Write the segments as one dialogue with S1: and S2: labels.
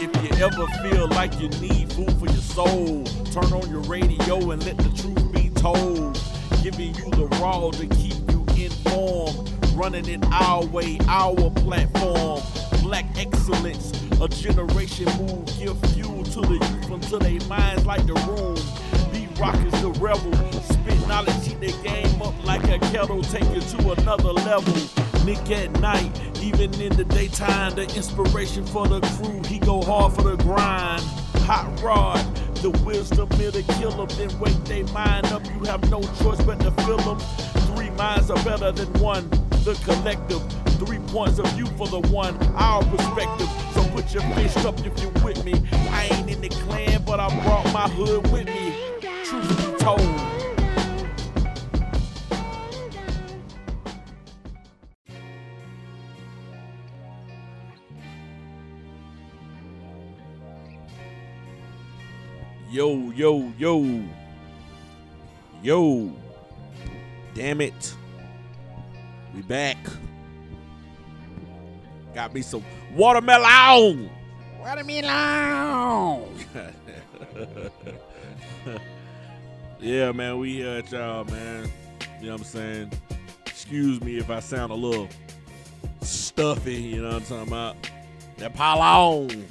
S1: If you ever feel like you need food for your soul, turn on your radio and let the truth be told. Giving you the raw to keep you informed. Running it our way, our platform. Black excellence, a generation move. Give fuel to the youth until they minds like the room. B Rock is the rebel. Spit knowledge, heat the game up like a kettle. Take it to another level. Nick at night, even in the daytime, the inspiration for the crew. He go hard for the grind. Hot rod, the wisdom it'll kill them. Then wake they mind up. You have no choice but to fill them. Three minds are better than one. The collective, three points of view for the one. Our perspective. So put your fist up if you're with me. I ain't in the clan, but I brought my hood with me. Truth be told. Yo, yo, yo. Yo. Damn it. We back. Got me some watermelon.
S2: Watermelon.
S1: yeah, man, we here at y'all, man. You know what I'm saying? Excuse me if I sound a little stuffy, you know what I'm talking about? That Paulon.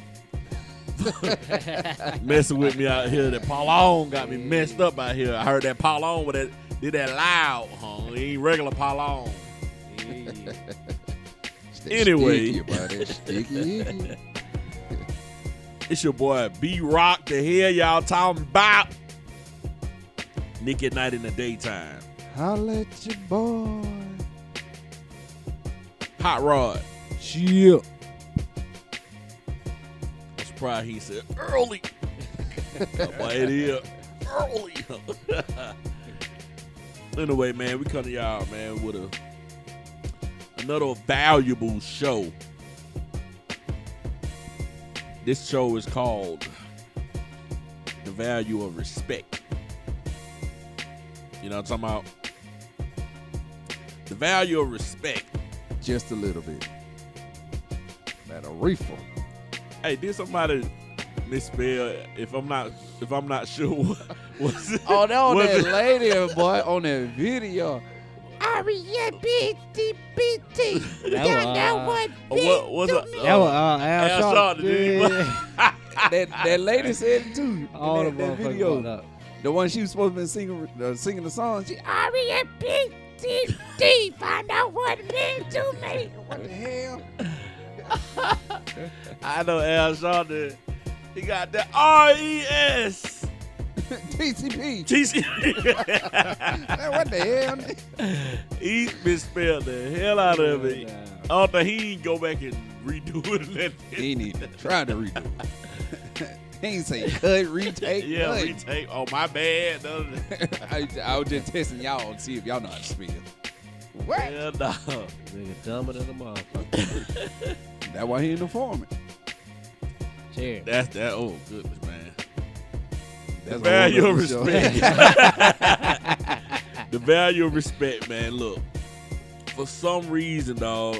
S1: Messing with me out here. That Paulon got me messed up out here. I heard that Paulon with that did that loud, huh? He ain't regular Paulon. Yeah. Anyway.
S2: Sticky it. Sticky.
S1: It's your boy B Rock. The hell y'all talking about? Nick at night in the daytime.
S2: Holla at your boy.
S1: Hot Rod.
S2: Chill.
S1: I'm he said early. It is early. anyway, man, we come to y'all, man, with a another valuable show. This show is called The Value of Respect. You know what I'm talking about? The value of respect.
S2: Just a little bit. That a reefer.
S1: Hey, did somebody misspell? If I'm not, if I'm not sure, was it?
S2: Oh, that on
S1: was
S2: that
S1: it-
S2: lady, boy, on that video.
S3: R-E-S-P-T-P-T.
S4: That
S3: Don't
S4: was,
S3: know
S4: uh,
S3: what
S1: What was it?
S4: That was uh, Al,
S1: Al
S4: Sharpton.
S1: Sharpton, did he?
S4: Yeah.
S2: that that lady said it too.
S4: All the
S2: in that, that video.
S4: up.
S2: The one she was supposed to be singing uh, singing the song. She,
S3: R-E-S-P-T-T. Find out what it means to me.
S2: what the hell?
S1: I know Al Sharpton. He got the R E S
S2: TCP.
S1: T C.
S2: Man, what the hell?
S1: He misspelled the hell out of it.
S4: Yeah.
S1: Oh, I he ain't go back and redo it.
S2: He need to try to redo it. he ain't say cut, retake.
S1: yeah,
S2: nothing.
S1: retake. Oh my bad.
S2: I, I was just testing y'all to see if y'all know how to spell. What?
S1: Hell no.
S4: Nigga dumber than a motherfucker.
S2: That's why he in the foreman.
S4: Cheers.
S1: That's that. Oh goodness, man.
S2: That's a
S1: value of respect. the value of respect, man. Look, for some reason, dog,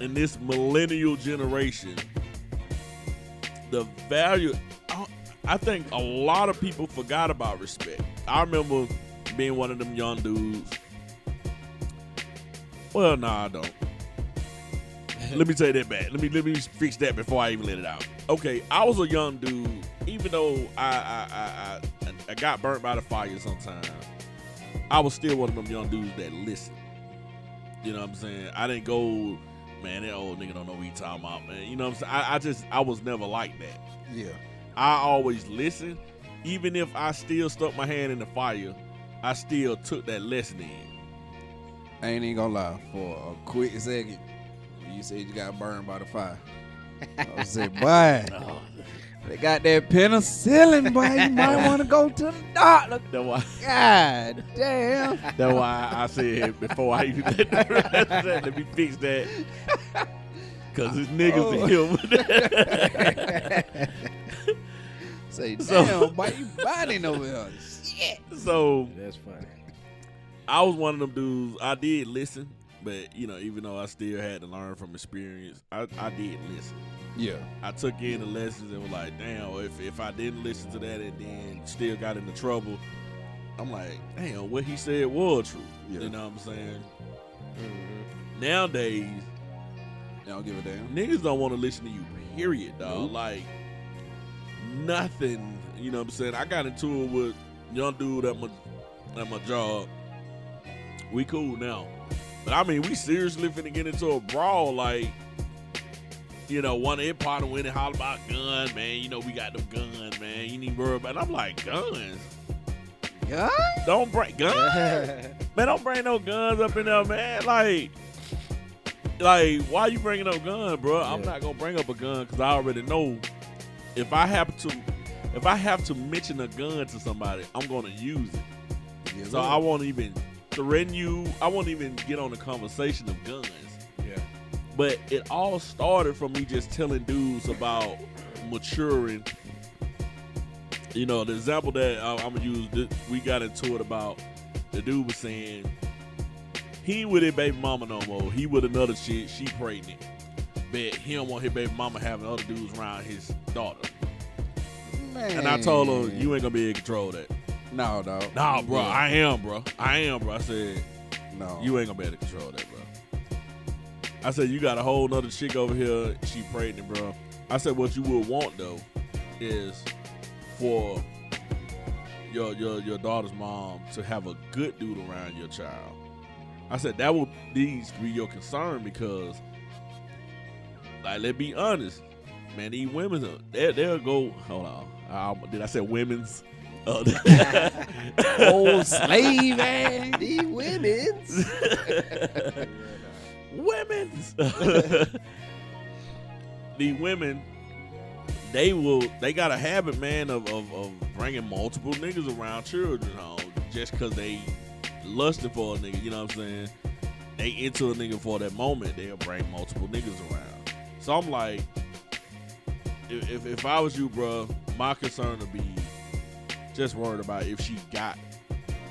S1: in this millennial generation, the value. I- I think a lot of people forgot about respect. I remember being one of them young dudes. Well, nah, I don't. let me take that back. Let me let me fix that before I even let it out. Okay, I was a young dude. Even though I I I, I, I got burnt by the fire sometimes, I was still one of them young dudes that listened. You know what I'm saying? I didn't go, man. That old nigga don't know what he talking about, man. You know what I'm saying? I, I just I was never like that.
S2: Yeah.
S1: I always listened, even if I still stuck my hand in the fire. I still took that lesson in.
S2: I ain't even gonna lie. For a quick second, when you said you got burned by the fire, I said, boy, oh, they got that penicillin, boy. You might want to go to the doctor.
S1: That's why.
S2: God damn.
S1: That's why I said before I even let, the rest of that, let me fix that. Cause it's niggas in oh. here.
S2: Say, damn,
S1: So-
S2: boy, you biting over here. Shit.
S1: so
S4: That's funny.
S1: I was one of them dudes. I did listen, but you know, even though I still had to learn from experience, I, I did listen.
S2: Yeah.
S1: I took in the lessons and was like, damn, if if I didn't listen to that and then still got into trouble, I'm like, damn, what he said was true.
S2: Yeah.
S1: You know what I'm saying?
S4: Mhm.
S1: Nowadays,
S2: They don't give a damn.
S1: niggas don't want to listen to you, period, dog.
S2: Nope.
S1: Like nothing. You know what I'm saying? I got into it with young dude at my at my job. We cool now. But I mean we seriously finna get into a brawl like you know, one of his partner went and hollered about gun, man. You know, we got them guns, man. You need to worry about it. I'm like, guns?
S2: Yeah.
S1: Don't bring guns? Man, don't bring no guns up in there, man. Like, like, why you bringing up guns, bro? I'm not gonna bring up a gun because I already know if I have to, if I have to mention a gun to somebody, I'm gonna use it.
S2: Yes,
S1: So
S2: sir.
S1: I won't even you. I won't even get on the conversation of guns.
S4: Yeah.
S1: But it all started from me just telling dudes about maturing. You know, the example that I, I'm gonna use, we got into it about the dude was saying he ain't with his baby mama no more. He with another chick, she pregnant. But he don't want his baby mama having other dudes around his daughter.
S2: Man.
S1: And I told him, you ain't gonna be able to control that.
S2: No, dog.
S1: Nah, bro,
S2: Yeah.
S1: I am, bro. I am, bro. I said,
S2: No.
S1: you ain't gonna be able to control that, bro. I said you got a whole nother chick over here. She pregnant, bro. I said what you would want though is for your your your daughter's mom to have a good dude around your child. I said that would needs to be your concern because, like, let's be honest, man. These women, they they'll go. Hold on, um, did I say women's? Uh,
S2: Old slave ass.
S4: The women's.
S1: women's. the women, they will, they got a habit, man, of, of, of bringing multiple niggas around children home just because they lusting for a nigga. You know what I'm saying? They into a nigga for that moment, they'll bring multiple niggas around. So I'm like, if, if, if I was you, bro, my concern would be just worried about if she got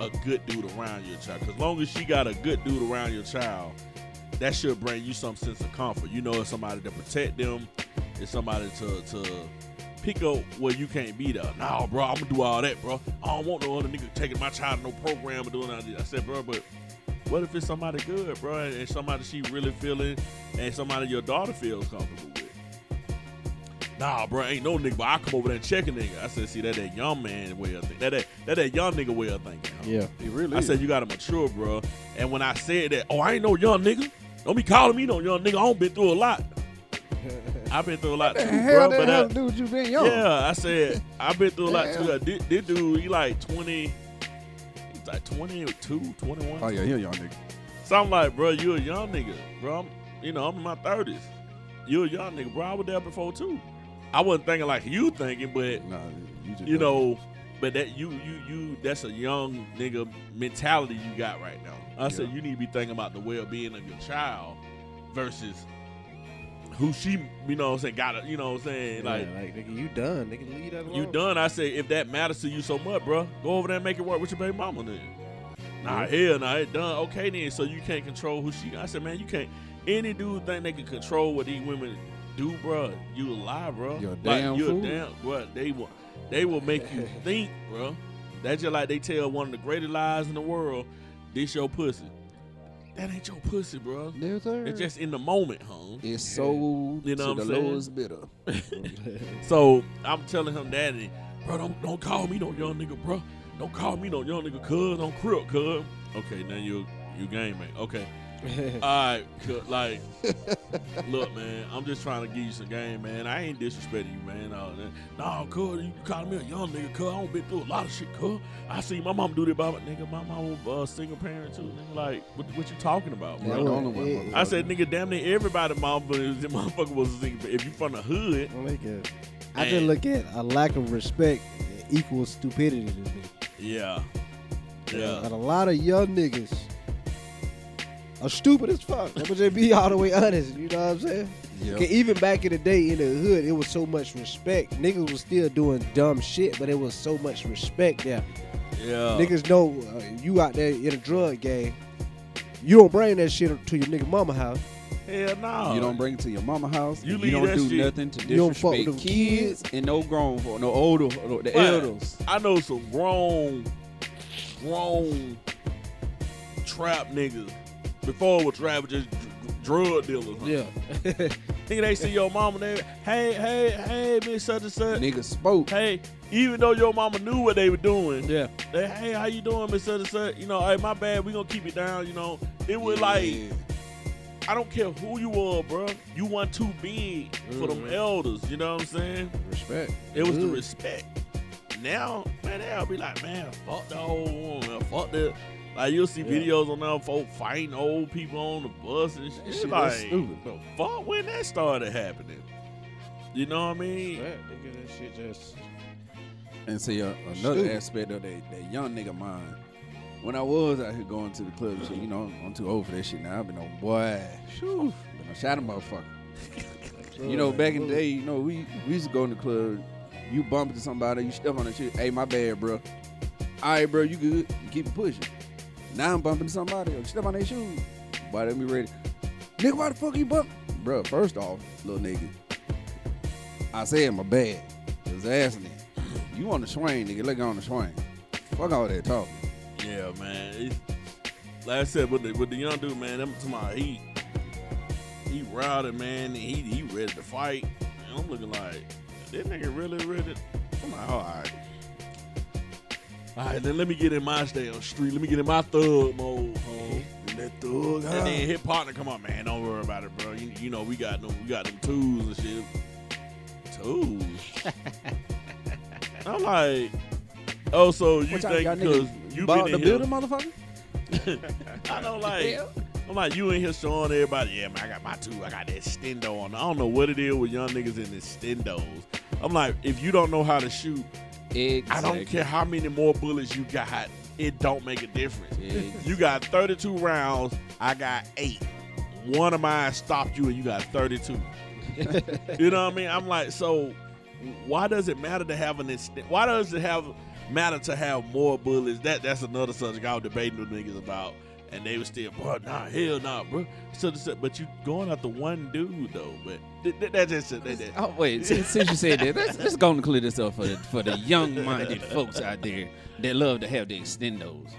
S1: a good dude around your child. Because long as she got a good dude around your child, that should bring you some sense of comfort. You know, it's somebody to protect them. It's somebody to to pick up where you can't be there. Nah, bro, I'm gonna do all that, bro. I don't want no other nigga taking my child to no program or doing all this. I said, bro, but what if it's somebody good, bro, and and somebody she really feeling, and somebody your daughter feels comfortable with? Nah, bro, ain't no nigga, but I come over there and check a nigga. I said, see, that that young man way of thinking. That that, that, that young nigga way of thinking. huh?
S4: Yeah.
S2: He really
S1: I
S2: is.
S1: said you gotta mature, bro. And when I said that, oh, I ain't no young nigga. Don't be calling me no young nigga. I don't been through a lot. I've been through a lot too,
S2: hell
S1: bro.
S2: that
S1: But
S2: hell to do with you being young?
S1: yeah, I said I've been through a lot too. This, this dude, he like 20, he's like 22, 21.
S2: Oh yeah, he a young nigga.
S1: So I'm like, bro, you a young nigga, bro. I'm, you know, I'm in my thirties. You a young nigga, bro. I was there before too. I wasn't thinking like you thinking, but
S2: Nah, you
S1: you know, but that you you you that's a young nigga mentality you got right now. I said you need to be thinking about the well being of your child versus who she you know what I'm saying got to you know what I'm saying like
S4: like nigga, you done. Nigga, leave that alone.
S1: you done. I say if that matters to you so much, bro, go over there and make it work with your baby mama then. Nah, hell, nah, it done. Okay then, so you can't control who she. I said, man, you can't. Any dude think they can control what these women do, bro? You a lie, bro.
S2: You're a
S1: like,
S2: damn
S1: you're
S2: fool.
S1: a damn, bro. They will, they will make you think, bro. That's just like they tell one of the greatest lies in the world. This your pussy. That ain't your pussy, bro.
S2: Yes, sir.
S1: It's just in the moment, huh?
S2: it's sold
S1: You know
S2: to
S1: what
S2: the
S1: I'm saying?
S2: lowest bidder.
S1: So I'm telling him that, and bro, don't don't call me no young nigga, bro. Don't call me no young nigga, cuz. Don't crip, cuz. Okay, now you you game man. Okay, all right, like, look, man, I'm just trying to give you some game, man. I ain't disrespecting you, man. No, nah, cuz you calling me a young nigga, cuz. I don't been through a lot of shit, cuz. I see my mom do that by my nigga. My mom uh, single parent too, nigga. Like, what, what you talking about,
S2: Yeah,
S1: bro?
S2: I don't know
S4: it-
S1: I said, nigga, damn near everybody, mom, but the motherfucker was a single. If you from the hood,
S4: I
S1: Man.
S4: just look at a lack of respect equals stupidity to me.
S1: yeah, yeah.
S4: And a lot of young niggas are stupid as fuck. I'm just be all the way honest. You know what I'm saying?
S2: Yeah.
S4: Even back in the day in the hood, it was so much respect. Niggas was still doing dumb shit, but it was so much respect there.
S1: Yeah.
S4: Niggas know uh, you out there in a drug game. You don't bring that shit to your nigga mama house.
S1: Hell no.
S2: You don't bring it to your mama house.
S1: You leave
S2: you don't
S1: that
S2: do
S1: shit-
S2: nothing to
S4: You don't fuck with
S2: disrespect
S4: them
S2: kids and no grown folk, no older, no, the
S1: But
S2: elders.
S1: I know some grown, grown trap niggas. Before it was trap, just drug dealers.
S4: Yeah.
S1: Think they see your mama there? Hey, hey, hey, Miss Such and Such.
S2: Niggas spoke.
S1: Hey, even though your mama knew what they were doing,
S4: yeah.
S1: they, hey, how you doing, Miss Such and Such? You know, hey, my bad, we gonna keep it down. You know, it was like I don't care who you are, bro. You want too big for them
S4: Mhm.
S1: elders. You know what I'm saying?
S4: Respect.
S1: It was the respect. Now, man, they'll be like, man, fuck the old woman, fuck the. Like you'll see
S4: Yeah.
S1: videos on them folk fighting old people on the bus and shit.
S2: Shit,
S1: like,
S2: that's stupid.
S1: the fuck when that started happening? You know what I mean?
S4: Respect. Nigga, that shit just.
S2: And see, uh, another
S4: Stupid.
S2: aspect of that, that young nigga mind. When I was out here going to the club shit, you know, I'm too old for that shit now. I've been on boy, shoo, been a shot a motherfucker. You know, back in the day, you know, we, we used to go in the club. You bump into somebody, you step on the shit. Hey, my bad, bro. All right, bro, you good? You keep it pushing. Now I'm bumping somebody. You step on their shoes. Boy, they be ready. Nigga, why the fuck you bump? Bro, first off, little nigga, I said my bad. Was asking it. You on the swing, nigga? Look on the swing. Fuck all that talking.
S1: Yeah, man. It's, like I said, with the with the young dude, man, them to my he he routed, man, he he ready to fight. And I'm looking like, this nigga really ready. I'm like, all right. All right, then let me get in my stay on street. Let me get in my thug mode, home.
S2: And that thug,
S1: And then his partner come on, man. Don't worry about it, bro. You, you know we got them, we got them tools and shit. Tools. I'm like, oh, so you
S2: What
S1: think because you
S2: bought
S1: been
S2: the
S1: in here?
S2: building, motherfucker?
S1: I know, like, I'm like, you in here showing everybody, yeah, man, I got my two, I got that stendo on. I don't know what it is with young niggas in the stendos. I'm like, if you don't know how to shoot, I don't care how many more bullets you got, it don't make a difference. You got 32 rounds, I got eight. One of mine stopped you, and you got 32. you know what I mean? I'm like, so why does it matter to have an instant? Why does it have matter to have more bullets? That that's another subject I was debating with niggas about, and they was still, bro, nah, hell nah, bro. So, so but you going after one dude though, but th- th- that just that, that,
S2: Oh wait, since, since you said that, let's, let's go and clear this up for the, for the young-minded folks out there that love to have the extendos.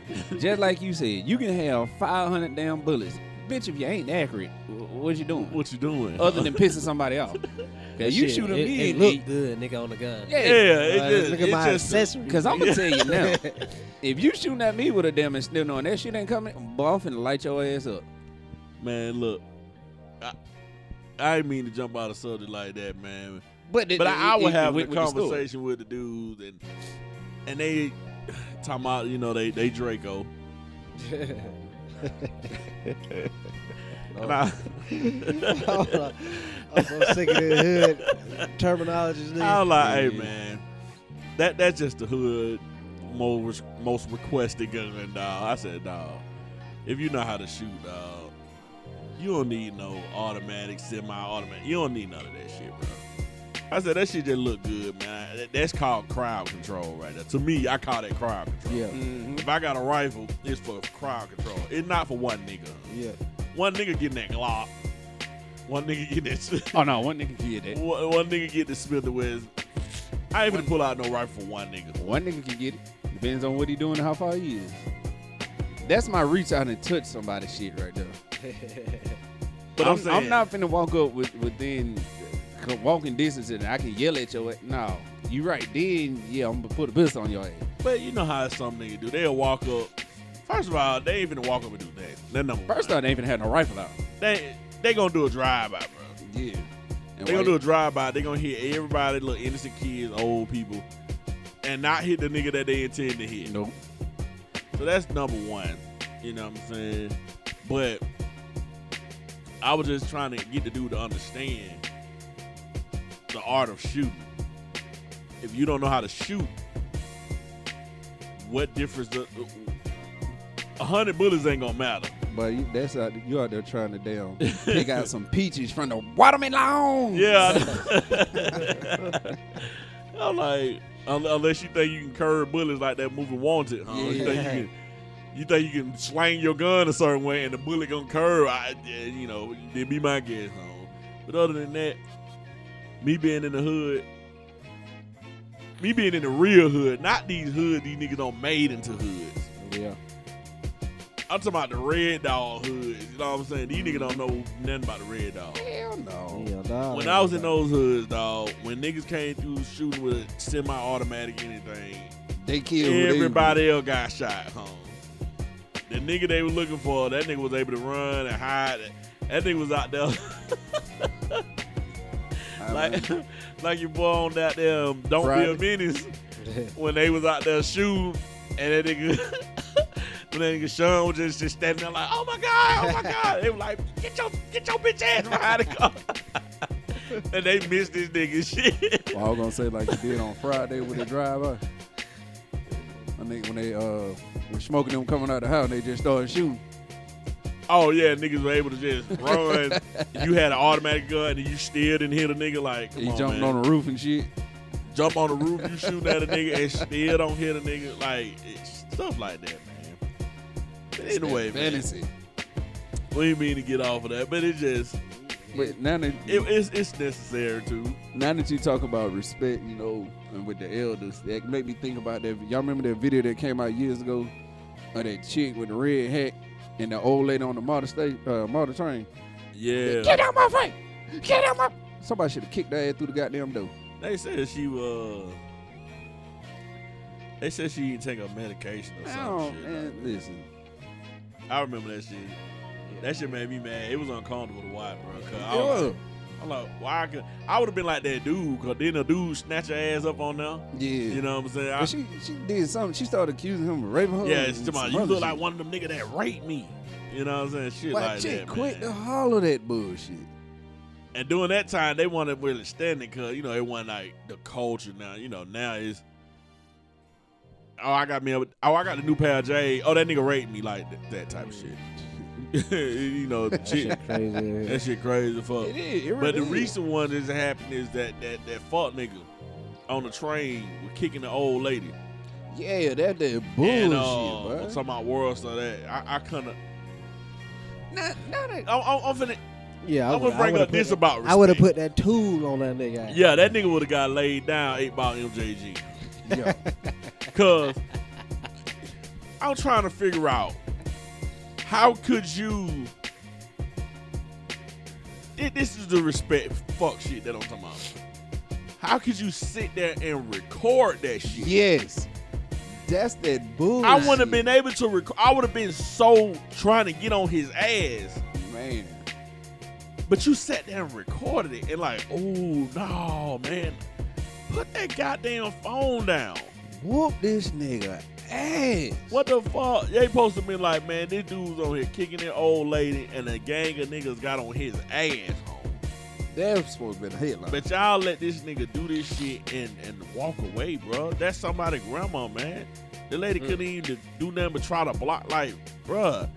S2: Just like you said, you can have 500 damn bullets. Bitch, if you ain't accurate, what you doing?
S1: what you doing?
S2: Other than pissing somebody off. Cause you
S4: Shit,
S2: shoot a
S4: it,
S2: me
S4: it
S2: and
S4: look good, nigga, on the gun.
S1: yeah,
S2: yeah.
S1: it
S4: Uh,
S1: just,
S4: look at
S1: it
S4: my
S1: just,
S4: accessory.
S2: Cause I'm gonna tell you now, if you shooting at me with a damn extendo on that shit ain't coming, boy, I'm finna light your ass up.
S1: man, look, I, I didn't mean to jump out of subject like that, man.
S2: But, it-
S1: But
S2: it-
S1: I, I would have
S2: with-
S1: a
S2: with the
S1: conversation with the dudes, and and they talking about you know they they Draco. And I,
S4: I'm so sick of the hood terminologies. Nigga.
S1: I was like, hey man, that that's just the hood most most requested gun, dog. I said, dog, if you know how to shoot, dog, you don't need no automatic, semi-automatic. You don't need none of that shit, bro. I said that shit just look good, man. That's called crowd control right there. To me, I call that crowd control.
S4: Yeah,
S2: Mhm.
S1: If I got a rifle, it's for crowd control. It's not for one nigga.
S4: yeah.
S1: One nigga getting that Glock. One nigga get that.
S2: Oh no, one nigga get that.
S1: one, one nigga get the Smith and Wesson. I ain't gonna pull out no rifle for one nigga.
S2: One nigga can get it. Depends on what he doing and how far he is. That's my reach out and touch somebody shit right there.
S1: But
S2: I'm,
S1: I'm, saying,
S2: I'm not finna walk up with within c- walking distance and I can yell at your ass. No, you right. Then yeah, I'm gonna put a pistol on your ass.
S1: But you know how some niggas do. They'll walk up. First of all, they ain't even walk up and do that. That number
S2: First off, they ain't even had no rifle out.
S1: they they gonna do a drive by, bro.
S2: Yeah. And
S1: They gonna do a drive by. They gonna hit everybody, little innocent kids, old people, and not hit the nigga that they intend to hit.
S2: Nope.
S1: So that's number one. You know what I'm saying? But I was just trying to get the dude to understand the art of shooting. If you don't know how to shoot, what difference a hundred bullets ain't gonna matter.
S2: But you, that's out. You out there trying to damn pick out some peaches from the watermelon.
S1: Yeah. I'm like, unless you think you can curve bullets like that movie Wanted, huh? You think you can you think you can slang your gun a certain way and the bullet gonna curve. I, you know, it'd be my guess home. But other than that, me being in the hood, me being in the real hood, not these hood these niggas don't made into hoods.
S4: Yeah.
S1: I'm talking about the red dog hoods. You know what I'm saying? These niggas don't know nothing about the red dog.
S2: Hell no.
S4: Yeah, dog.
S1: When I was in those hoods, dog, when niggas came through shooting with semi-automatic anything,
S2: They killed who they-
S1: everybody else got shot home. The nigga they were looking for, that nigga was able to run and hide. That nigga was out there
S2: I
S1: like like your boy on that damn Don't
S2: Friday.
S1: Be a Menace when they was out there shooting and that nigga when that nigga Sean was just, just standing there like, oh my god, oh my god. They were like, get your get your bitch ass behind the car. and they missed this nigga shit.
S2: well, I was gonna say like you did on Friday with the driver. I think when they uh were smoking them coming out the house, they just started shooting.
S1: Oh yeah, niggas were able to just run. you had an automatic gun and you still didn't hit a nigga like come
S2: He
S1: on,
S2: jumping
S1: man.
S2: on the roof and shit.
S1: jump on the roof, you shooting at a nigga and still don't hit a nigga. Like stuff like that, man. But anyway, man,
S2: fantasy.
S1: we didn't mean to get off of that, but it just
S2: But now that
S1: it, it's it's necessary too.
S2: now that you talk about respect, you know, and with the elders, that make me think about that. Y'all remember that video that came out years ago of that chick with the red hat and the old lady on the motor state, uh, motor train.
S1: Yeah,
S3: Get out my face! Get out my.
S2: Somebody should have kicked that ass through the goddamn door.
S1: they said she was. They said she didn't take her medication or
S2: I
S1: some
S2: don't, man,
S1: like
S2: listen.
S1: I remember that shit. That shit made me mad. It was uncomfortable to watch, bro. 'cause I
S2: It
S1: was,
S2: was.
S1: I'm like, why? Could, I would have been like that dude, cause then the dude snatch her ass up on there.
S2: Yeah.
S1: You know what I'm saying? I,
S2: she she did something. She started accusing him of raping her.
S1: yeah, it's
S2: some
S1: you look like one of them niggas that raped me. You know what I'm saying? Shit like
S2: chick,
S1: that,
S2: quit
S1: man.
S2: to holler that bullshit.
S1: And during that time, they wanted really standing because you know it wasn't like the culture now. You know now is oh I got me a, oh I got the new pair of J. Oh that nigga raped me like th- that type of shit. you know shit.
S4: Shit crazy.
S1: That shit crazy fuck.
S2: It is. It
S1: But the
S2: is.
S1: recent one that's happened is that that that fuck nigga on the train was kicking the old lady.
S2: Yeah, that that bullshit,
S1: and, uh,
S2: bro.
S1: I'm talking about world so that I, I kind of
S2: Not, not that.
S1: I'm, I'm, I'm finna
S4: Yeah, I
S1: I'm gonna
S4: would- I
S1: bring
S4: would've
S1: up this
S4: put-
S1: about
S4: I would have put that tool on that nigga.
S1: Yeah, that nigga would have got laid down eight ball MJG.
S2: Yeah.
S1: Cause I'm trying to figure out how could you it, this is the respect fuck shit that I'm talking about. How could you sit there and record that shit?
S2: yes. That's that bullshit.
S1: I wouldn't have been able to record. I would have been so trying to get on his ass.
S2: Man.
S1: But you sat there and recorded it and like, oh no, man. Put that goddamn phone down.
S2: Whoop this nigga ass.
S1: What the fuck? They supposed to be like, man, this dude's on here kicking that old lady and a gang of niggas got on his ass home.
S2: That's supposed to be the headline.
S1: But y'all let this nigga do this shit and, and walk away, bro. That's somebody grandma, man. The lady couldn't mm. even do nothing but try to block, like, bruh.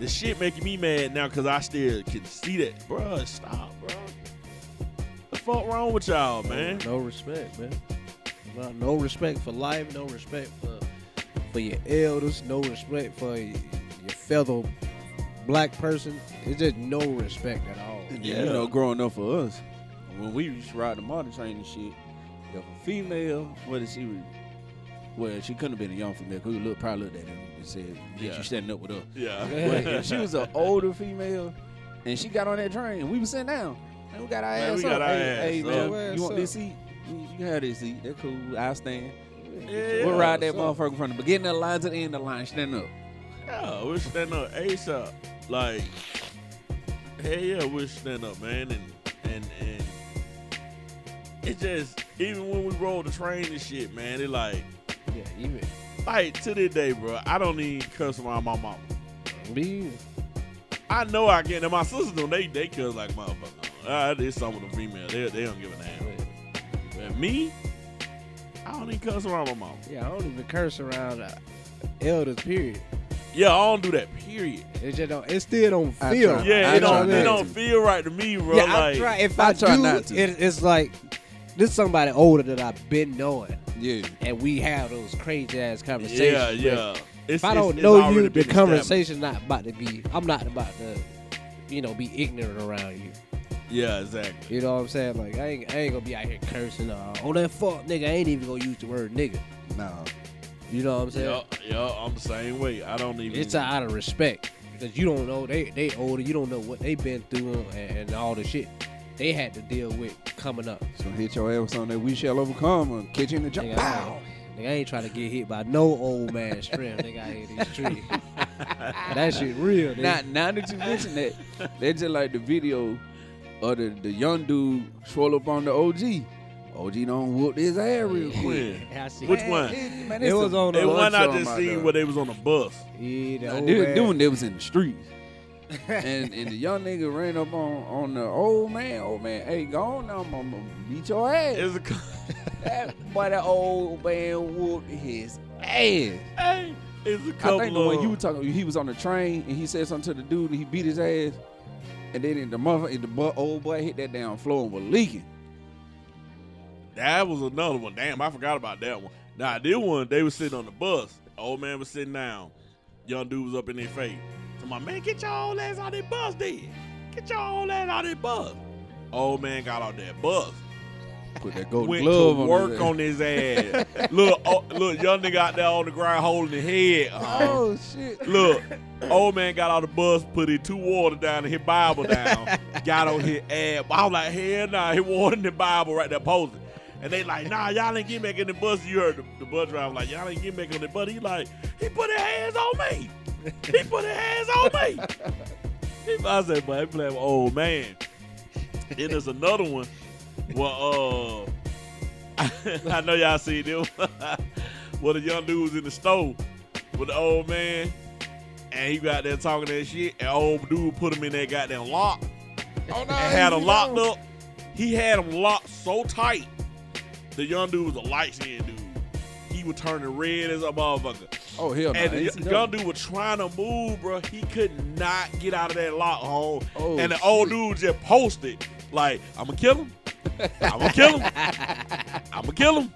S1: The shit making me mad now because I still can see that. Bruh, stop, bro. The fuck wrong with y'all, oh, man?
S4: No respect, man. No, no respect for life. No respect for for your elders. No respect for your, your fellow black person. It's just no respect at all.
S2: And then,
S1: Yeah.
S2: you know, growing up for us, when we used to ride the motor train and shit, if a female, whether she well, she couldn't have been a young female, because we look, probably looked at her and said, yeah,
S1: Yeah.
S2: she standing up with us.
S1: Yeah.
S2: But if she was an older female and she got on that train, and we was sitting down. And we got our
S1: Man,
S2: ass
S1: we
S2: up.
S1: got our
S2: hey,
S1: ass
S2: hey,
S1: up.
S2: man,
S4: Ass
S2: you want
S4: up.
S2: this seat? You you can have this seat. That's cool. I'll stand.
S1: Yeah,
S2: we'll ride that motherfucker from the beginning of the line to the end of the line. Stand up.
S1: Yeah, we'll stand up ASAP. Like, hell yeah, we'll stand up, man. And and and it just even when we roll the train and shit, man, it like
S4: Yeah, even
S1: like to this day, bro. I don't even cuss around my mama.
S4: me.
S1: I know I get. And my sisters do. They they cuss like motherfucker. Ah, there's some of them female. They they don't give a damn. But me, I don't even cuss around my mama.
S4: Yeah, I don't even curse around uh, elders. Period.
S1: Yeah, I don't do that. Period.
S4: It just don't. It still don't feel.
S2: try.
S1: Yeah,
S2: I
S1: it don't it don't
S2: to.
S1: feel right to me, bro.
S4: Yeah,
S1: like,
S4: I try. If
S2: I
S4: I,
S2: try
S4: do,
S2: not to.
S4: It, it's like this somebody older that I've been knowing,
S2: Yeah.
S4: and we have those crazy ass conversations.
S1: Yeah, yeah. It's,
S4: If I don't
S1: it's
S4: know
S1: already
S4: you, the
S1: been
S4: conversation's not about to be. I'm not about to, you know, be ignorant around you.
S1: Yeah, exactly.
S4: You know what I'm saying? Like I ain't, I ain't gonna be out here cursing. Uh, oh that fuck nigga, I ain't even gonna use the word nigga.
S2: Nah.
S4: You know what I'm saying?
S1: Yeah, yeah, I'm the same way. I don't even.
S4: It's out of respect because you don't know they they older. You don't know what they been through and, and all the shit they had to deal with coming up.
S2: So hit your ass on that we shall overcome or catch you in the jump.
S4: Nigga,
S2: Pow!
S4: I, nigga, I ain't trying to get hit by no old man strength. nigga, I hit these trees. that shit real.
S2: Now,
S4: Nigga.
S2: now that you mention that, that's just like the video of the, the young dude swole up on the OG. OG don't whoop his ass real quick.
S1: When?
S4: I see.
S1: Which
S2: Man,
S1: one?
S2: It, man,
S4: It was
S2: a
S4: on the-
S1: They
S2: bunch
S1: one I just
S2: out
S1: seen where they was on the bus.
S4: Yeah, the
S2: Nah,
S4: old
S2: they, they, was in the streets. and and the young nigga ran up on on the old man. Old man, hey, go on now, I'm gonna beat your ass.
S1: It's a co-
S2: that boy, that old man whooped his ass.
S1: hey, it's a
S2: I
S1: couple
S2: think the one you were talking, he was on the train and he said something to the dude and he beat his ass. And then in the mother, in the boy, old boy hit that damn floor and was leaking.
S1: That was another one. Damn, I forgot about that one. Nah, this one, they was sitting on the bus. Old man was sitting down. Young dude was up in their face. So my man, get your old ass out of that bus, then. Get your old ass out of that bus. Old man got out that bus.
S2: Put that golden
S1: Went
S2: glove
S1: to
S2: on
S1: work
S2: his
S1: on his ass. look, oh, look, young nigga out there on the ground holding his head.
S2: Oh uh-huh. shit!
S1: Look, old man got out the bus, put his two water down and his Bible down, got on his ass. I was like, hell nah, he water in the Bible right there posing. And they like, nah, y'all ain't get back in the bus. You heard the, the bus driver like, y'all ain't get back on the bus. He like, he put his hands on me. He put his hands on me. He, I said, but he playing with old man. Then there's another one. Well, uh, I know y'all see them. well, the young dude was in the store with the old man, and he got there talking that shit, and old dude put him in that goddamn lock
S2: Oh no!
S1: and had him locked up. He had him locked so tight. The young dude was a light skinned dude. He was turning red as a motherfucker.
S2: Oh hell no!
S1: And the
S2: Ain't
S1: y-
S2: see
S1: young dude was trying to move, bro. He could not get out of that lock hole.
S2: Oh,
S1: and the old
S2: shit.
S1: dude just posted, like, I'm gonna kill him. I'm gonna kill him. I'm gonna kill him.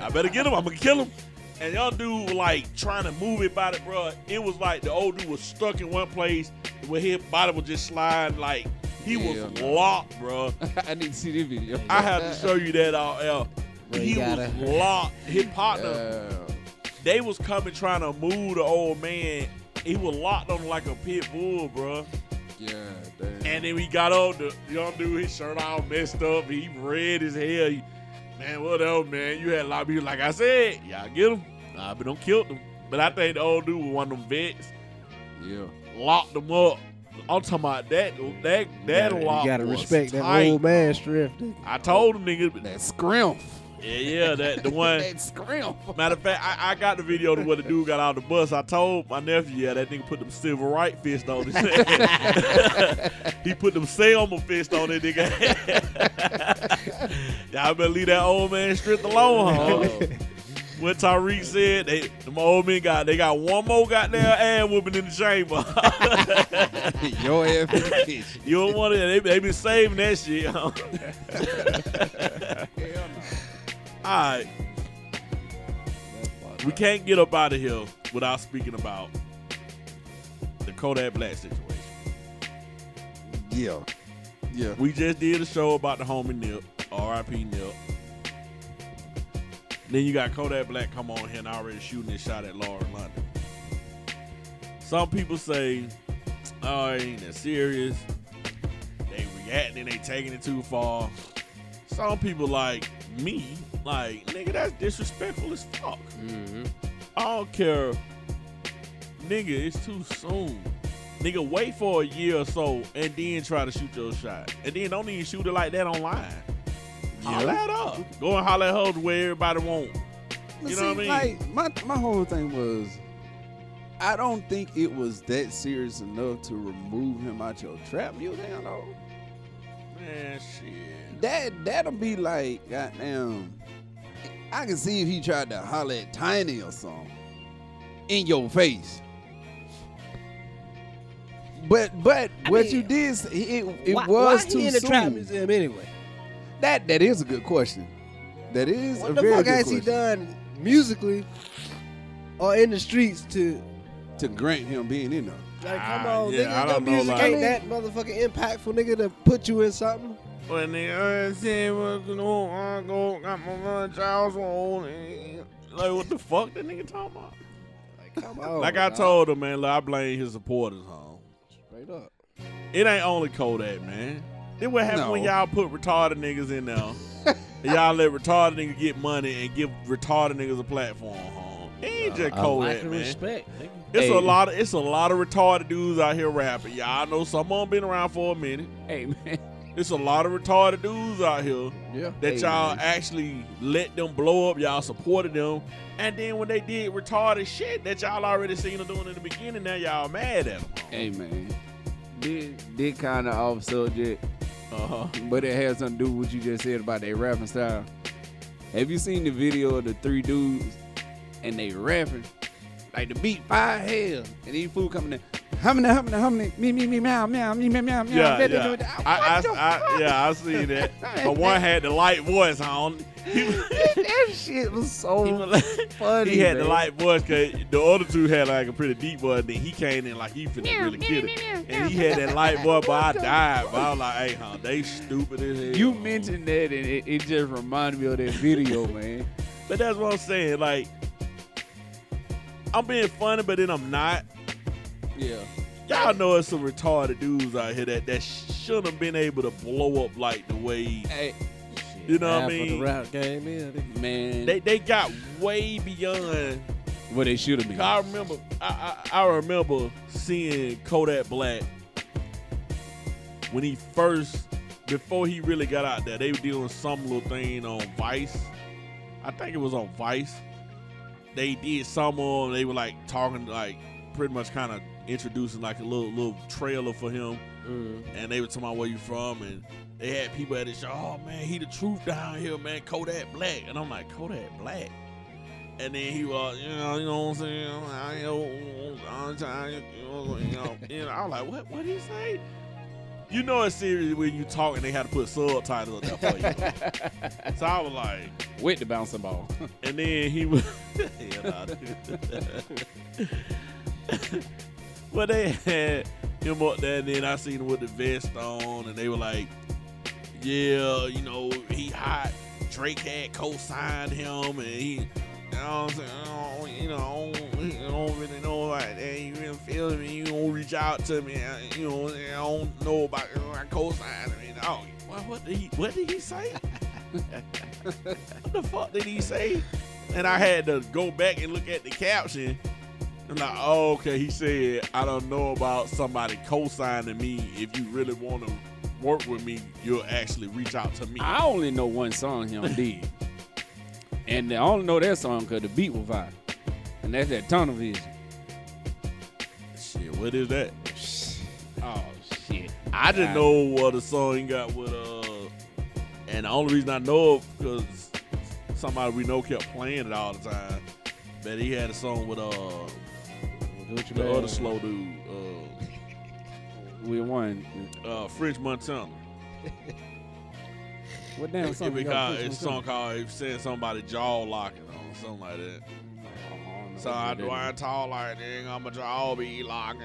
S1: I better get him. I'm gonna kill him. And young dude was like trying to move it about it, bro. It was like the old dude was stuck in one place where his body was just sliding like he
S2: Hell
S1: was
S2: no.
S1: locked, bro.
S2: I need to see the video.
S1: I have to show you that out there.
S4: Bro,
S1: He was
S4: gotta-
S1: locked. His partner
S2: Uh,
S1: they was coming trying to move the old man. He was locked on like a pit bull, bro.
S2: Yeah, damn.
S1: And then we got on the young dude, his shirt all messed up. He red as hell. He, man, what else, man? You had a lot of people, like I said, y'all get him. Nah, but don't kill him. But I think the old dude was one of them vets,
S2: yeah.
S1: locked them up. I'm talking about that. That that
S4: you
S1: lock.
S4: You gotta
S1: was
S4: respect that old man strength.
S1: I told him niggas,
S2: That scrimp.
S1: Yeah, yeah, that the one.
S2: that scrimp.
S1: Matter of fact, I, I got the video of what the dude got out of the bus. I told my nephew, yeah, that nigga put them civil right fist on his head. he put them Selma fist on it, nigga. Y'all better leave that old man straight alone, huh? What Tyreek said, they them old men got they got one more goddamn ass whooping in the chamber.
S2: Your ass in the kitchen.
S1: you don't want it. They, they been saving that shit. Huh?
S2: Hell no.
S1: All right. We can't get up out of here without speaking about the Kodak Black situation.
S2: Yeah. Yeah.
S1: We just did a show about the homie Nip, R.I.P. Nip. Then you got Kodak Black come on here and already shooting his shot at Lauren London. Some people say, "Oh, it ain't that serious." They reacting, they taking it too far. Some people like me, like nigga, that's disrespectful as fuck.
S4: Mhm.
S1: I don't care. Nigga, it's too soon. Nigga, wait for a year or so and then try to shoot your shot. And then don't even shoot it like that online. Holla at her. Go and holler at her where everybody want.
S2: But
S1: You know what I mean?
S2: Like my my whole thing was, I don't think it was that serious enough to remove him out your trap museum. You know,
S1: Man, shit.
S2: that that'll be like goddamn. I can see if he tried to holler at Tiny or something in your face. But but
S4: I
S2: what
S4: mean,
S2: you did, it it
S4: why,
S2: was
S4: why
S2: too
S4: he in the
S2: soon.
S4: trap museum anyway?
S2: That that is a good question. That is a
S4: What the
S2: very
S4: fuck
S2: good
S4: has he done musically or in the streets to
S2: to grant him being in there.
S4: like come
S1: Ah,
S4: on,
S1: yeah,
S4: nigga, your
S1: don't know,
S4: music
S1: like-
S4: ain't that motherfucking impactful, nigga, to put you in something.
S1: When they uh, say, well, you know, I go got my lunch house on. and- Like, what the fuck that nigga talking about?
S4: Like, come on.
S1: like I
S4: dog.
S1: told him, man, look, I blame his supporters, huh?
S4: straight up.
S1: It ain't only Kodak, man. Then what happened when y'all put retarded niggas in there? y'all let retarded niggas get money and give retarded niggas a platform, huh? It ain't just
S4: A lack
S1: Kodak,
S4: of
S1: man.
S4: respect.
S1: It's
S2: Hey.
S1: a lot of it's a lot of retarded dudes out here rapping. Y'all know some of them been around for a minute.
S2: Hey man.
S1: It's a lot of retarded dudes out here
S4: Yeah.
S1: that
S2: Hey,
S1: y'all
S2: man.
S1: actually let them blow up. Y'all supported them, and then when they did retarded shit that y'all already seen them doing in the beginning, now y'all mad at them.
S2: Hey man. Did did kind of off subject,
S1: Uh huh.
S2: but it has something to do with what you just said about their rapping style. Have you seen the video of the three dudes and they rapping? Like the beat fire hell, and these food coming in. How many, how many, how many, me, me, me, meow, meow, me, meow, meow, meow.
S1: Yeah,
S2: da,
S1: yeah.
S2: da, da.
S1: Oh, I, I,
S2: I,
S1: yeah, I seen that. But one had the light voice on.
S2: That shit was so funny.
S1: he had the light voice because the other two had like a pretty deep voice. Then he came in like he finna really kill it. And he had that light voice, but I died. But I was like, hey, huh, they stupid as hell.
S2: You mentioned that, and it, it just reminded me of that video, man.
S1: But that's what I'm saying. Like, I'm being funny, but then I'm not.
S2: Yeah.
S1: Y'all know it's some retarded dudes out here that, that shouldn't have been able to blow up like the way
S2: Hey,
S1: You know what I mean?
S4: the rap game is.
S2: man.
S1: they they got way beyond.
S2: what they should have been.
S1: I remember I, I I remember seeing Kodak Black when he first before he really got out there. They were doing some little thing on Vice. I think it was on Vice. They did some of they were like talking like pretty much kind of introducing like a little little trailer for him
S4: Mm.
S1: and they were talking about where you from, and they had people at the show. Oh man, he the truth down here, man. Kodak Black, and I'm like Kodak Black, and then he was, you know, you know what I'm saying? I know, I'm trying, you know, you know, you know. I was like, what? What did he say? You know, it's serious when you talk and they had to put subtitles up there for you. so I was like,
S2: With the bouncing ball.
S1: and then he was, yeah, nah. But they had him up there, and then I seen him with the vest on, and they were like, "Yeah, you know, he hot." Drake had co-signed him, and he, you know, I'm saying, I don't, you know, I don't, you don't really know like that. You really feel me? You don't reach out to me, I- you know. I don't know about you know, I co-signed him. And, oh, what, what did he? What did he say? what the fuck did he say? And I had to go back and look at the caption. Like, oh, okay. He said, I don't know about somebody co-signing me. If you really want to work with me, you'll actually reach out to me.
S2: I only know one song him did. And I only know that song because the beat was fire. And that's that tunnel vision.
S1: Shit, what is that?
S2: Oh, shit.
S1: I just know what the song he got with uh, and the only reason I know it because somebody we know kept playing it all the time. But he had a song with uh
S4: Gucci
S1: the
S4: Mane.
S1: other slow dude, uh,
S2: We won.
S1: uh French Montana.
S2: What damn
S1: It,
S2: song?
S1: it,
S2: you got
S1: called,
S2: for
S1: it's a
S2: Christmas
S1: song called "If Saying Somebody Jaw Locking" on something like that.
S2: song?
S1: So I do I tall like that, I'm a jaw be locking,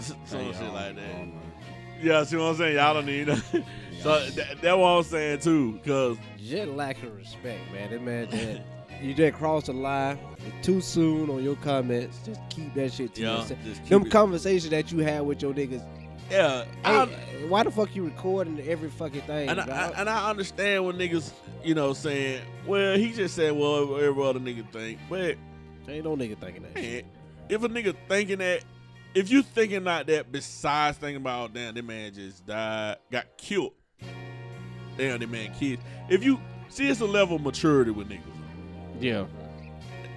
S1: some shit like that. Yeah, see what I'm saying? Y'all don't need that. so that, that's what I'm saying too, cause
S4: Just lack of respect, man. That man, that you just crossed the line too soon on your comments. Just keep that shit to
S1: yeah,
S4: yourself. Them
S1: it-
S4: conversations that you had with your niggas.
S1: yeah.
S4: Hey, why the fuck you recording every fucking thing?
S1: and I. I, and I understand when niggas, you know, saying, well, he just said, well, every other nigga think, but
S4: Ain't no nigga thinking that. shit.
S1: if a nigga thinking that, if you thinking like that, besides thinking about damn, that man just died, got killed. Damn, that man kids. If you see, it's a level of maturity with niggas.
S2: Yeah.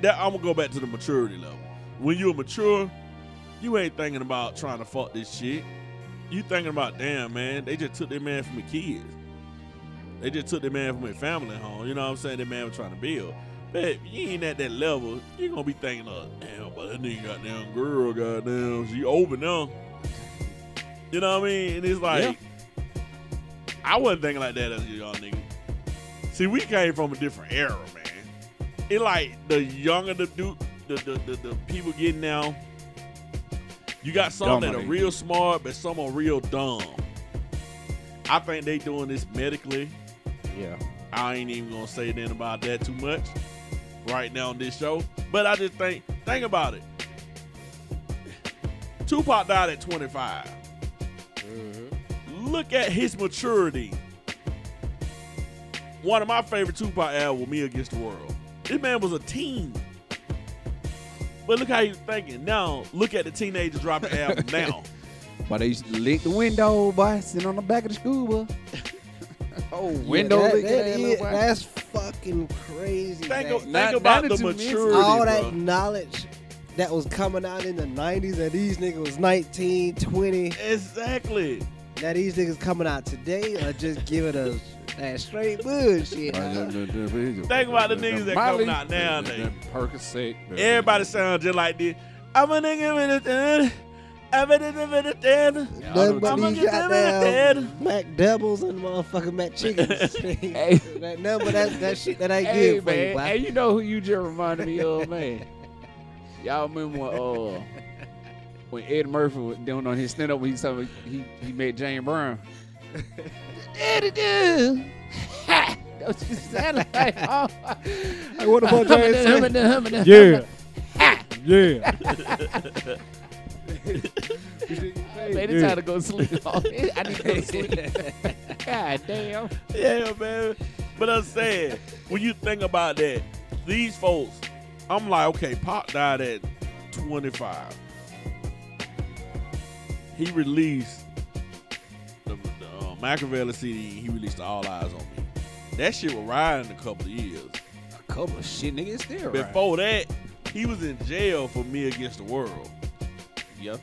S1: That I'm gonna go back to the maturity level. When you're mature, you ain't thinking about trying to fuck this shit. You thinking about damn man, they just took their man from the kids. They just took their man from their family home. You know what I'm saying? That man was trying to build. But if you ain't at that level, you gonna be thinking of damn, but that nigga goddamn girl, goddamn, she over now. You know what I mean? And it's like I wasn't thinking like that as a young nigga. See, we came from a different era, man. It like the younger the dude, the the, the, the people getting now. You got some that are real smart, but some are real dumb. I think they doing this medically.
S4: Yeah.
S1: I ain't even gonna say anything about that too much right now on this show. But I just think, think about it. Tupac died at 25.
S4: Mm-hmm.
S1: Look at his maturity. One of my favorite Tupac albums, Me Against the World. This man was a teen. But look how he's thinking. Now, look at the teenagers dropping the album now.
S2: But they used to lick the window, boy, sitting on the back of the school bus. oh, window
S4: that, that
S2: that
S4: is, That's fucking crazy.
S1: Think,
S4: that-
S1: of, think
S2: Not-
S1: about
S2: not
S1: the
S2: that
S1: maturity,
S4: all
S1: bro.
S4: that knowledge that was coming out in the 90s and these niggas was 19, 20.
S1: Exactly.
S4: Now these niggas coming out today are just giving us that straight bullshit. Huh?
S1: Think about the niggas that coming out nowadays.
S2: Percocet.
S1: Everybody sounds just like this. I'm a nigga with a ten. I'm a nigga with a ten.
S4: Nothing but
S1: I'ma
S4: these
S1: get them in
S4: goddamn Mac Devils and motherfucking Mac Chickens.
S2: Hey.
S4: that number, that, that shit that ain't
S2: Hey
S4: good for you,
S2: man,
S4: boy.
S2: hey, you know who you just reminded me of, man? Y'all remember when uh when Ed Murphy was doing on his stand up when he said he he met James Brown. Eddie do. Ha! That was just sounded like oh.
S4: Hey, what the fuck Jane say?
S2: Yeah.
S4: Yeah.
S2: Man, it's time to go to sleep. I need to go to sleep. God damn.
S1: Yeah, man. But I'm saying, when you think about that, these folks, I'm like, okay, Pop died at 25. He released the, the Makaveli CD. He released All Eyes on Me. That shit was riding a couple of years.
S2: A couple of shit niggas still right.
S1: Before that, he was in jail for Me Against the World.
S2: Yep.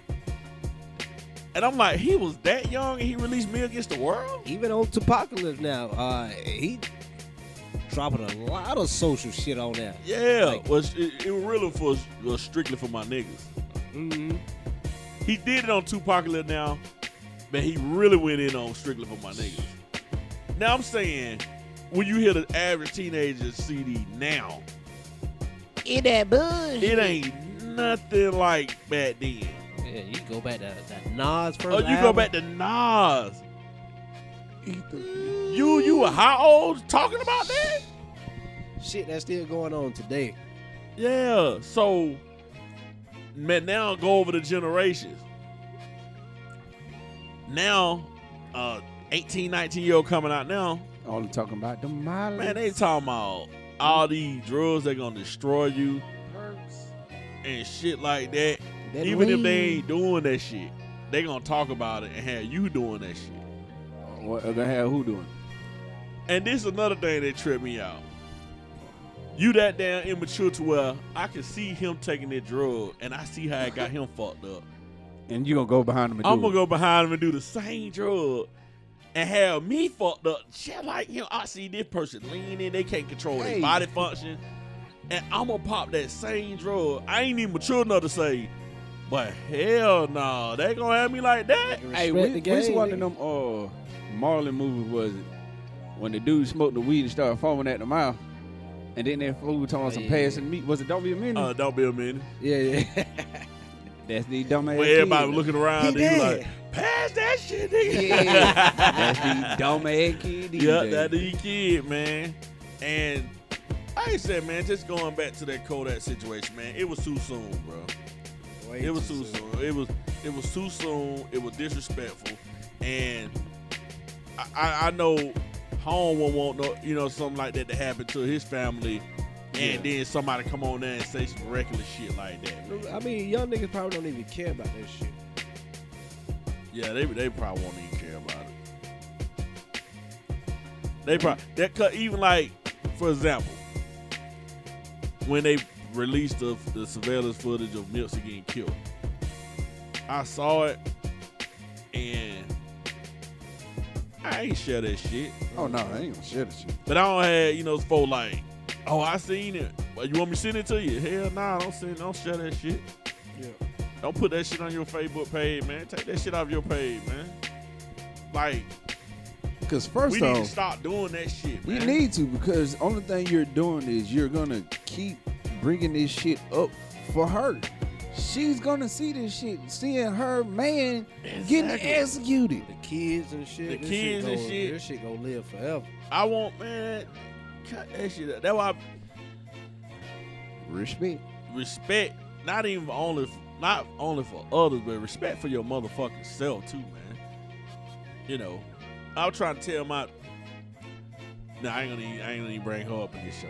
S1: And I'm like, he was that young and he released Me Against the World?
S4: Even on 2Pacalypse now, uh, he dropping a lot of social shit on that.
S1: Yeah,
S4: Like-
S1: was it, it was really for was strictly for my niggas.
S4: Mm-hmm.
S1: He did it on 2Pacalypse now, but he really went in on strictly for my niggas. Now I'm saying, when you hear the average teenager CD now,
S3: In that bush.
S1: it ain't nothing like back then.
S4: Yeah, you go back to that Nas first.
S1: Oh, you go back to Nas. You you were how old talking about that?
S4: shit that's still going on today.
S1: Yeah. So, man, now go over the generations. Now, uh, 18, 19 year old coming out now,
S2: All they talking about the mileage.
S1: man, they talking about all these drugs that gonna destroy you
S2: perks.
S1: and shit like that.
S2: That
S1: Even if they ain't doing that shit, they gonna talk about it and have you doing that shit.
S2: What other hell who doing?
S1: And this is another thing that tripped me out. You that damn immature to where I can see him taking that drug and I see how it got him fucked up.
S2: And you gonna go behind them and
S1: I'm
S2: do
S1: gonna
S2: it.
S1: go behind him and do the same drug and have me fucked up just like you know, I see this person leaning, they can't control their body function, and I'm gonna pop that same drug. I ain't even mature enough to say, but hell no, they gonna have me like that.
S2: Hey,
S4: Respect
S2: which,
S4: the
S2: which one of them uh Marlon movies was it? When the dude smoked the weed and started foaming at the mouth, and then that fool talking about
S4: Oh,
S2: some
S4: yeah.
S2: passing meat. Was it Don't Be a Menace?
S1: Uh, don't be a menace.
S4: Yeah, yeah.
S2: That's the dumbass.
S1: When everybody
S2: kid.
S1: looking around,
S4: He
S1: and you like, pass that shit, nigga.
S2: Yeah, that's the dumbass kid.
S1: Yeah,
S2: DJ.
S1: that the kid, man. And I ain't said, man, just going back to that Kodak situation, man, it was too soon, bro.
S4: Way
S1: It was too soon. It was it was too soon. It was disrespectful, and I, I, I know home won't want no, you know something like that to happen to his family, and then somebody come on there and say some reckless shit like that.
S4: I mean, young niggas probably don't even care about that shit.
S1: Yeah, they they probably won't even care about it. They probably that cut even like, for example, when they released the the surveillance footage of Nipsey getting killed, I saw it, and I ain't share that shit.
S2: Oh no, I ain't gonna share that shit.
S1: But I don't have you know for like, oh I seen it. But you want me to send it to you? Hell nah, don't send, don't share that shit.
S4: Yeah.
S1: Don't put that shit on your Facebook page, man. Take that shit off your page, man. Like,
S2: Because first
S1: we need to stop doing that shit,
S2: you
S1: man.
S2: need to because only thing you're doing is you're gonna keep bringing this shit up for her. She's gonna see this shit, seeing her man getting executed.
S4: The kids and shit.
S1: The kids
S4: shit
S1: and
S4: go,
S1: shit.
S4: This shit gonna live forever.
S1: I want man, cut that shit. Up. That's why I
S2: Respect.
S1: respect not even only not only for others, but respect for your motherfucking self too, man. You know, I was trying to tell my. Nah, I ain't gonna even, I ain't gonna even bring her up in this show.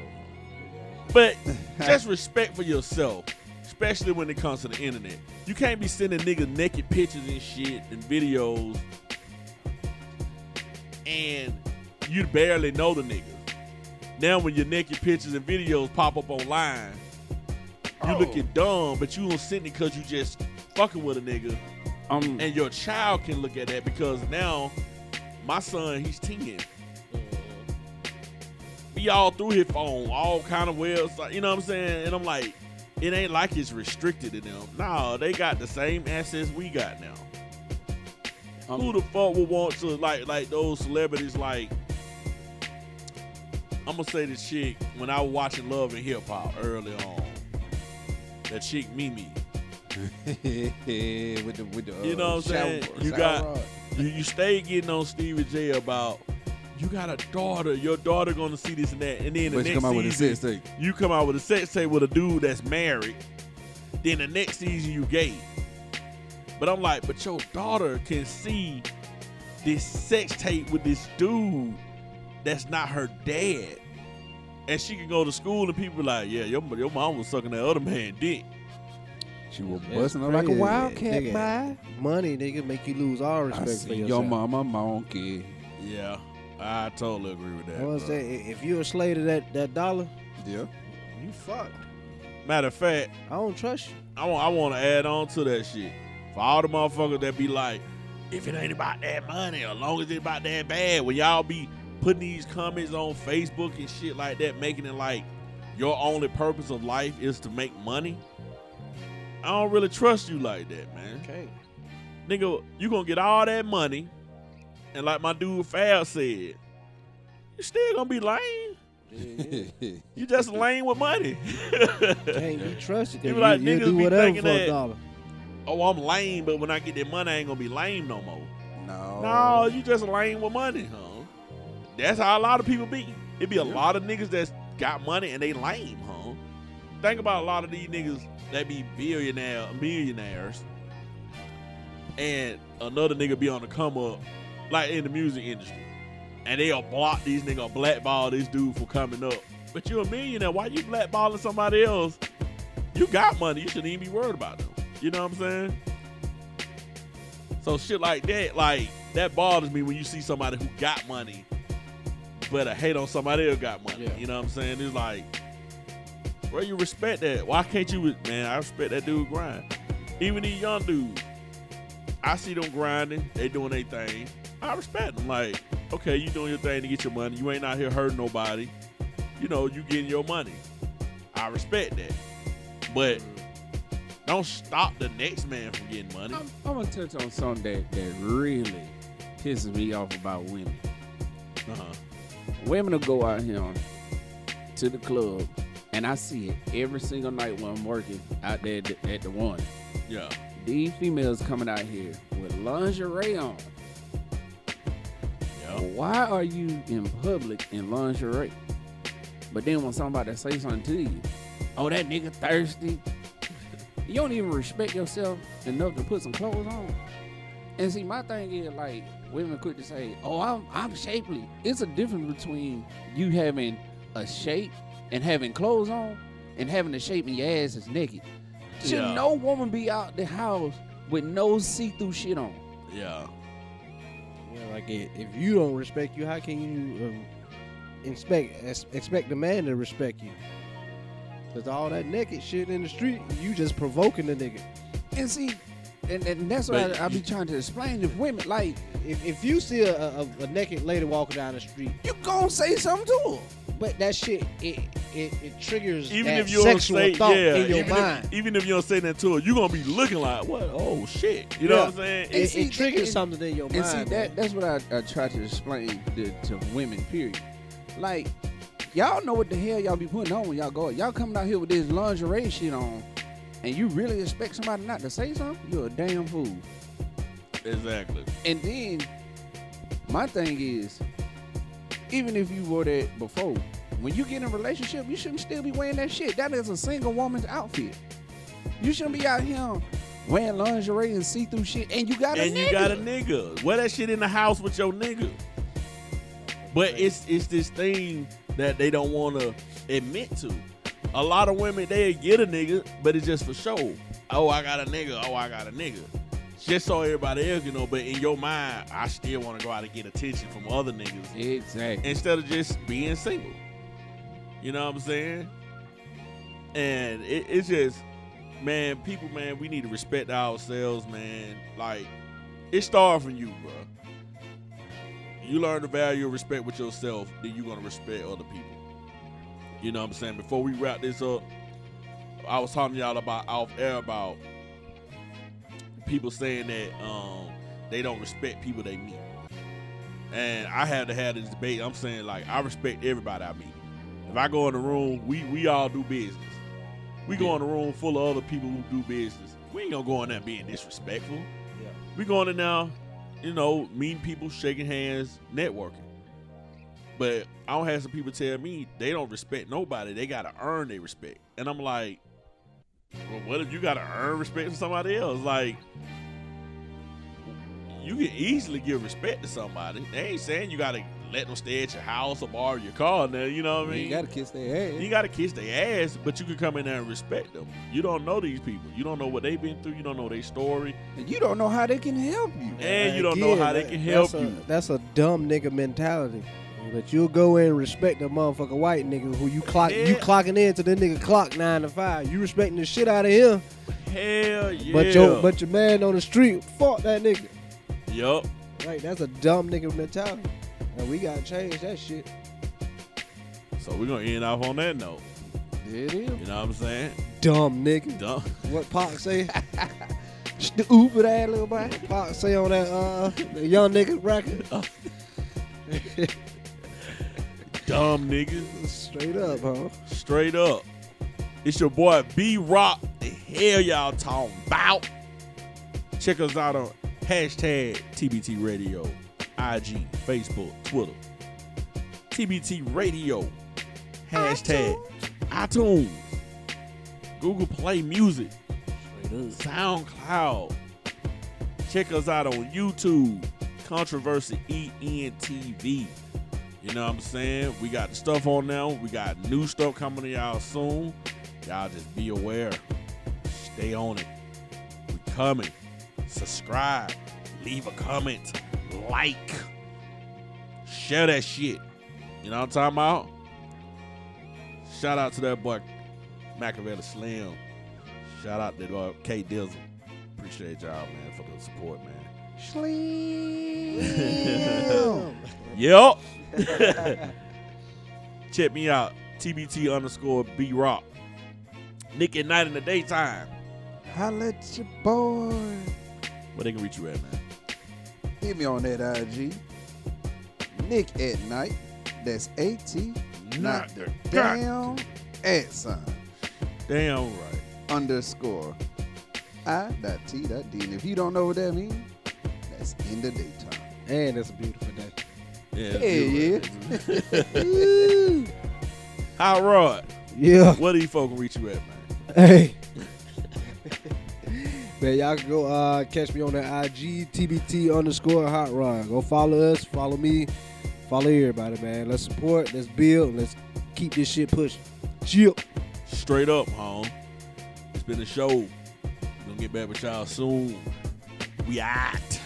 S1: But just respect for yourself, especially when it comes to the internet. You can't be sending niggas naked pictures and shit and videos, and you barely know the nigga. Now, when your naked pictures and videos pop up online, you
S2: Oh.
S1: looking dumb, but you don't send it because you just fucking with a nigga,
S2: Um,
S1: and your child can look at that because now my son he's ten. Be all through his phone, all kind of websites, you know what I'm saying? And I'm like, it ain't like it's restricted to them. Nah, they got the same access we got now.
S2: um,
S1: Who the fuck would want to like like those celebrities like? I'm gonna say this chick when I was watching Love and Hip Hop early on. That chick Mimi.
S2: with the with the uh,
S1: You know what I'm saying?
S2: shower-
S1: You
S2: shower
S1: got- You, you stay getting on Stevie J about you got a daughter, your daughter gonna see this and that, and then the
S2: But you
S1: next
S2: come out with a
S1: season
S2: sex tape.
S1: you come out with a sex tape with a dude that's married. Then the next season you gay. But I'm like, but your daughter can see this sex tape with this dude that's not her dad. And she can go to school and people like, yeah, your, your mom was sucking that other man dick.
S2: She was
S4: That's
S2: busting her like a wildcat,
S4: Nigga,
S2: by.
S4: Money, nigga, make you lose all
S2: I
S4: respect for
S2: see
S4: yourself.
S2: your mama monkey.
S1: Yeah, I totally agree with that.
S4: I want say, if you're a slave to that, that dollar,
S2: Yeah.
S4: you fucked.
S1: Matter of fact,
S4: I don't trust you.
S1: I want I want to add on to that shit for all the motherfuckers that be like, if it ain't about that money, as long as it's about that bad, when y'all be putting these comments on Facebook and shit like that, making it like your only purpose of life is to make money. I don't really trust you like that, man.
S4: Okay.
S1: Nigga, you gonna get all that money, and like my dude Fab said, you still gonna be lame.
S4: Yeah, yeah.
S1: You just lame with money.
S4: Can't be trusted. 'cause
S1: You
S4: You,
S1: be like,
S4: you,
S1: niggas
S4: do
S1: be
S4: whatever
S1: thinking
S4: for
S1: that- oh, I'm lame, but when I get that money, I ain't gonna be lame no more.
S2: no.
S1: No, you just lame with money, huh? That's how a lot of people be. It be a
S2: Yeah.
S1: lot of niggas that's got money and they lame, huh? Think about a lot of these niggas that be billionaire, millionaires, and another nigga be on the come up, like in the music industry, and they'll block these nigga, blackball this dude for coming up. But you a millionaire, why you blackballing somebody else? You got money, you shouldn't even be worried about them. You know what I'm saying? So shit like that, like that bothers me when you see somebody who got money, a hate on somebody else got money.
S4: Yeah.
S1: You know what I'm saying? It's like, where you respect that? Why can't you? Man, I respect that dude grind. Even these young dudes, I see them grinding. They doing their thing. I respect them. Like, okay, you doing your thing to get your money. You ain't out here hurting nobody. You know, you getting your money. I respect that. But don't stop the next man from getting money.
S2: I'm, I'm gonna touch on something that, that really pisses me off about women.
S1: Uh-huh.
S2: Women will go out here to the club, and I see it every single night when I'm working out there at the, at the one.
S1: Yeah.
S2: These females coming out here with lingerie on.
S1: Yeah.
S2: Why are you in public in lingerie? But then when somebody say something to you, oh that nigga thirsty. You don't even respect yourself enough to put some clothes on. And see, my thing is like women quick to say, "Oh, I'm I'm shapely." It's a difference between you having a shape and having clothes on, and having a shape and your ass is naked. Should
S1: Yeah.
S2: no woman be out the house with no see-through shit on?
S1: Yeah.
S4: Yeah, like i- if you don't respect you, how can you um, expect expect the man to respect you? Cause all that naked shit in the street, you just provoking the nigga.
S2: And see, and, and that's what
S1: But
S2: I, I be trying to explain to women. Like,
S4: If, if you see a, a, a naked lady walking down the street,
S2: you gonna say something to her.
S4: but that shit it it, it triggers
S1: Even
S4: that
S1: if you don't
S4: sexual
S1: say,
S4: thought
S1: yeah,
S4: in your
S1: even
S4: mind.
S1: If, even if you don't say that to her, you gonna be looking like, what? Oh shit! You know
S4: Yeah.
S1: what I'm saying?
S4: It,
S2: see,
S4: it triggers
S2: and-
S4: something in your
S2: And
S4: mind.
S2: see,
S4: man.
S2: that that's what I, I try to explain to, to women. Period. Like, y'all know what the hell y'all be putting on when y'all go. Y'all coming out here with this lingerie shit on, and you really expect somebody not to say something, you're a damn fool.
S1: Exactly.
S2: And then my thing is, even if you wore that before, when you get in a relationship, you shouldn't still be wearing that shit. That is a single woman's outfit. You shouldn't be out here wearing lingerie and see-through shit, and you got a
S1: and
S2: nigga.
S1: you got a nigga. Wear that shit in the house with your nigga. But it's it's this thing that they don't want to admit to. A lot of women they get a nigga, but it's just for show. Oh, I got a nigga. Oh, I got a nigga. Just so everybody else, you know. But in your mind, I still want to go out and get attention from other niggas
S2: Exactly.
S1: instead of just being single. You know what I'm saying? And it, it's just, man, people, man, we need to respect ourselves, man. Like, it starts from you, bro. You learn the value of respect with yourself, then you're gonna respect other people. You know what I'm saying? Before we wrap this up, I was talking to y'all about off air about people saying that um, they don't respect people they meet. And I had to have this debate. I'm saying like I respect everybody I meet. If I go in the room, we we all do business. We go in a room full of other people who do business. We ain't gonna go in there being disrespectful.
S4: Yeah.
S1: We going in now, you know, meeting people, shaking hands, networking. But I don't have some people tell me they don't respect nobody. They gotta earn their respect. And I'm like, well, what if you gotta earn respect from somebody else? Like, you can easily give respect to somebody. They ain't saying you gotta let them stay at your house or borrow your car now, you know what I mean?
S2: you gotta kiss their ass.
S1: You gotta kiss their ass, but you can come in there and respect them. You don't know these people. You don't know what they've been through. You don't know their story,
S2: and you don't know how they can help you.
S1: and you don't know how they can help
S4: that's a,
S1: you.
S4: That's a dumb nigga mentality. But you'll go in and respect a motherfucker white nigga who you clock you clocking in to the nigga clock nine to five. You respecting the shit out of him.
S1: Hell yeah.
S4: But your but your man on the street, fuck that nigga.
S1: yup.
S4: Right, that's a dumb nigga mentality. And we gotta change that shit.
S1: So we're gonna end off on that note.
S2: There it is.
S1: You know what I'm saying?
S4: Dumb nigga.
S1: Dumb.
S4: What Pac say? Stupid ass little boy. Pac say on that uh the young nigga record.
S1: Dumb niggas.
S4: Straight up, huh?
S1: Straight up. It's your boy B Rock. The hell y'all talking about? Check us out on hashtag TBT Radio, IG, Facebook, Twitter. TBT Radio. Hashtag iTunes. Google Play Music. SoundCloud. Check us out on YouTube. Controversy ENTV. You know what I'm saying? We got the stuff on now. We got new stuff coming to y'all soon. Y'all just be aware. Stay on it. We coming. Subscribe. Leave a comment. Like. Share that shit. You know what I'm talking about? Shout out to that boy Machiavelli Slim. Shout out to uh, K Dizzle. Appreciate y'all, man, for the support, man.
S2: Slim.
S1: Yep. Check me out. TBT underscore B Rock. Nick at night in the daytime.
S2: Holla at your boy.
S1: Where they can reach you at, man?
S2: Hit me on that IG. Nick at night. That's A T.
S1: Not the.
S2: Damn at sign
S1: Damn right.
S2: underscore I dot T dot D. And if you don't know what that means, that's in the daytime.
S4: And it's a beautiful day.
S1: Yeah.
S2: Yeah,
S1: yeah. Hot Rod.
S4: Yeah.
S1: Where these folk can reach you at, man?
S4: Hey. Man, y'all can go uh, catch me on the IG TBT underscore hot rod. Go follow us, follow me, follow everybody, man. Let's support, let's build, let's keep this shit pushing. Chill.
S1: Straight up, home. It's been a show. We're Gonna get back with y'all soon. We out.